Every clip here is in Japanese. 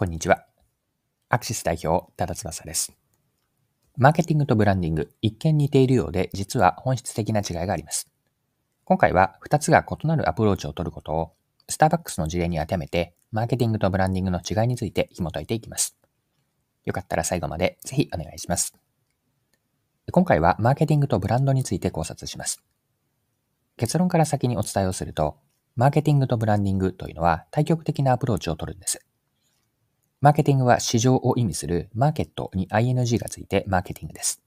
こんにちは。アクシス代表、多田翼です。マーケティングとブランディング、一見似ているようで、実は本質的な違いがあります。今回は2つが異なるアプローチを取ることを、スターバックスの事例に当てはめて、マーケティングとブランディングの違いについて紐解いていきます。よかったら最後までぜひお願いします。今回はマーケティングとブランドについて考察します。結論から先にお伝えをすると、マーケティングとブランディングというのは対極的なアプローチを取るんです。マーケティングは市場を意味するマーケットに ing がついてマーケティングです。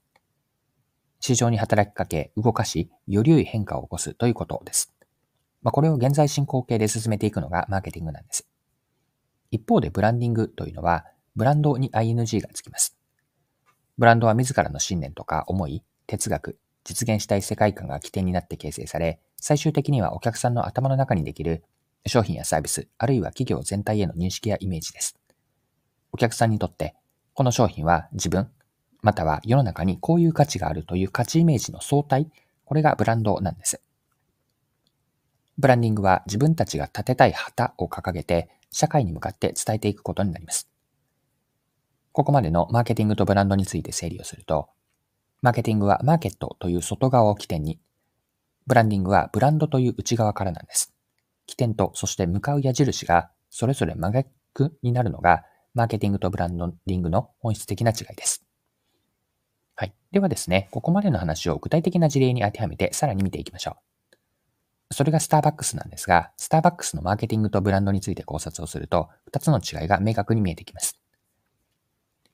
市場に働きかけ、動かし、より良い変化を起こすということです。まあ、これを現在進行形で進めていくのがマーケティングなんです。一方でブランディングというのは、ブランドに ing がつきます。ブランドは自らの信念とか思い、哲学、実現したい世界観が起点になって形成され、最終的にはお客さんの頭の中にできる商品やサービス、あるいは企業全体への認識やイメージです。お客さんにとって、この商品は自分、または世の中にこういう価値があるという価値イメージの相対、これがブランドなんです。ブランディングは自分たちが立てたい旗を掲げて社会に向かって伝えていくことになります。ここまでのマーケティングとブランドについて整理をすると、マーケティングはマーケットという外側を起点に、ブランディングはブランドという内側からなんです。起点とそして向かう矢印がそれぞれ真逆になるのがマーケティングとブランディングの本質的な違いです。はい。ではですね、ここまでの話を具体的な事例に当てはめてさらに見ていきましょう。それがスターバックスなんですが、スターバックスのマーケティングとブランドについて考察をすると、2つの違いが明確に見えてきます。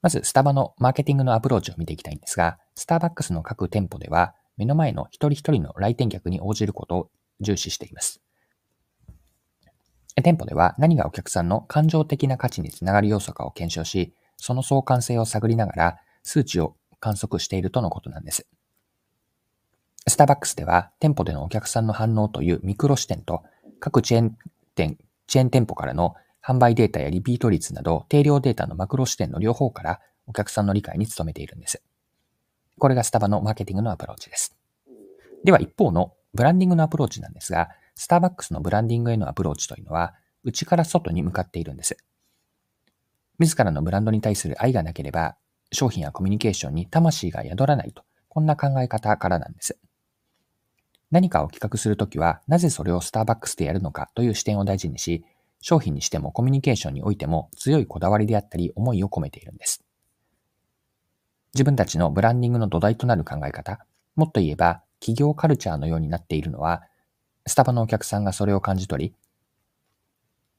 まず、スタバのマーケティングのアプローチを見ていきたいんですが、スターバックスの各店舗では、目の前の一人一人の来店客に応じることを重視しています。店舗では何がお客さんの感情的な価値につながる要素かを検証し、その相関性を探りながら数値を観測しているとのことなんです。スターバックスでは店舗でのお客さんの反応というミクロ視点と各チェーン店、チェーン店舗からの販売データやリピート率など定量データのマクロ視点の両方からお客さんの理解に努めているんです。これがスタバのマーケティングのアプローチです。では一方のブランディングのアプローチなんですが、スターバックスのブランディングへのアプローチというのは、内から外に向かっているんです。自らのブランドに対する愛がなければ、商品やコミュニケーションに魂が宿らないと、こんな考え方からなんです。何かを企画するときは、なぜそれをスターバックスでやるのかという視点を大事にし、商品にしてもコミュニケーションにおいても強いこだわりであったり思いを込めているんです。自分たちのブランディングの土台となる考え方、もっと言えば企業カルチャーのようになっているのは、スタバのお客さんがそれを感じ取り、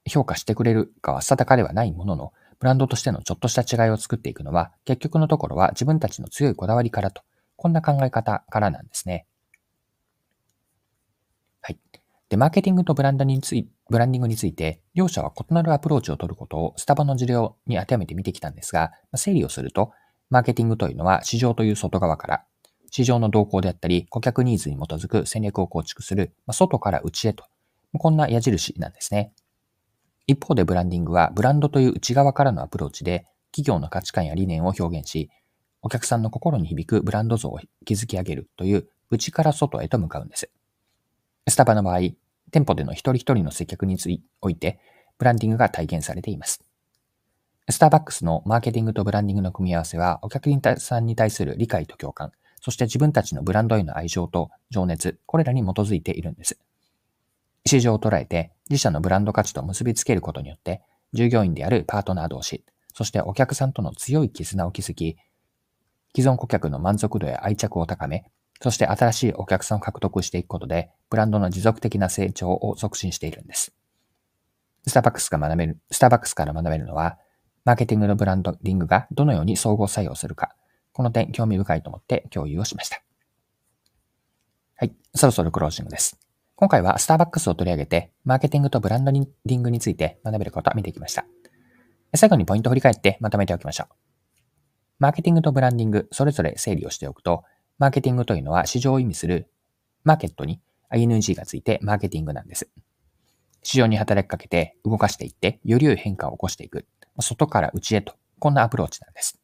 評価してくれるかは定かではないものの、ブランドとしてのちょっとした違いを作っていくのは、結局のところは自分たちの強いこだわりからと、こんな考え方からなんですね。はい。で、マーケティングとブランドについブランディングについて、両者は異なるアプローチを取ることをスタバの事例に当てはめて見てきたんですが、整理をすると、マーケティングというのは市場という外側から、市場の動向であったり、顧客ニーズに基づく戦略を構築する、まあ、外から内へと、こんな矢印なんですね。一方でブランディングは、ブランドという内側からのアプローチで、企業の価値観や理念を表現し、お客さんの心に響くブランド像を築き上げるという、内から外へと向かうんです。スタバの場合、店舗での一人一人の接客において、ブランディングが体現されています。スターバックスのマーケティングとブランディングの組み合わせは、お客さんに対する理解と共感、そして自分たちのブランドへの愛情と情熱、これらに基づいているんです。市場を捉えて自社のブランド価値と結びつけることによって、従業員であるパートナー同士、そしてお客さんとの強い絆を築き、既存顧客の満足度や愛着を高め、そして新しいお客さんを獲得していくことで、ブランドの持続的な成長を促進しているんです。スターバックスが学べる、スターバックスから学べるのは、マーケティングのブランドリングがどのように相互作用するか、この点興味深いと思って共有をしました。はい。そろそろクロージングです。今回はスターバックスを取り上げて、マーケティングとブランドリングについて学べることを見ていきました。最後にポイントを振り返ってまとめておきましょう。マーケティングとブランディング、それぞれ整理をしておくと、マーケティングというのは市場を意味するマーケットに ING がついてマーケティングなんです。市場に働きかけて動かしていって、より良い変化を起こしていく。外から内へと、こんなアプローチなんです。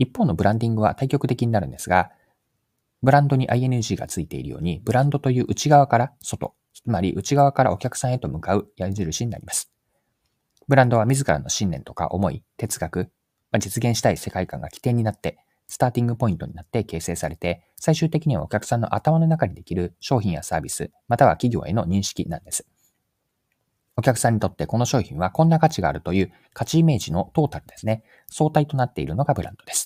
一方のブランディングは対極的になるんですが、ブランドに ING がついているように、ブランドという内側から外、つまり内側からお客さんへと向かう矢印になります。ブランドは自らの信念とか思い、哲学、ま、実現したい世界観が起点になって、スターティングポイントになって形成されて、最終的にはお客さんの頭の中にできる商品やサービス、または企業への認識なんです。お客さんにとってこの商品はこんな価値があるという価値イメージのトータルですね。相対となっているのがブランドです。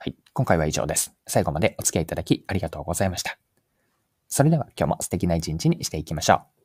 はい。今回は以上です。最後までお付き合いいただきありがとうございました。それでは今日も素敵な一日にしていきましょう。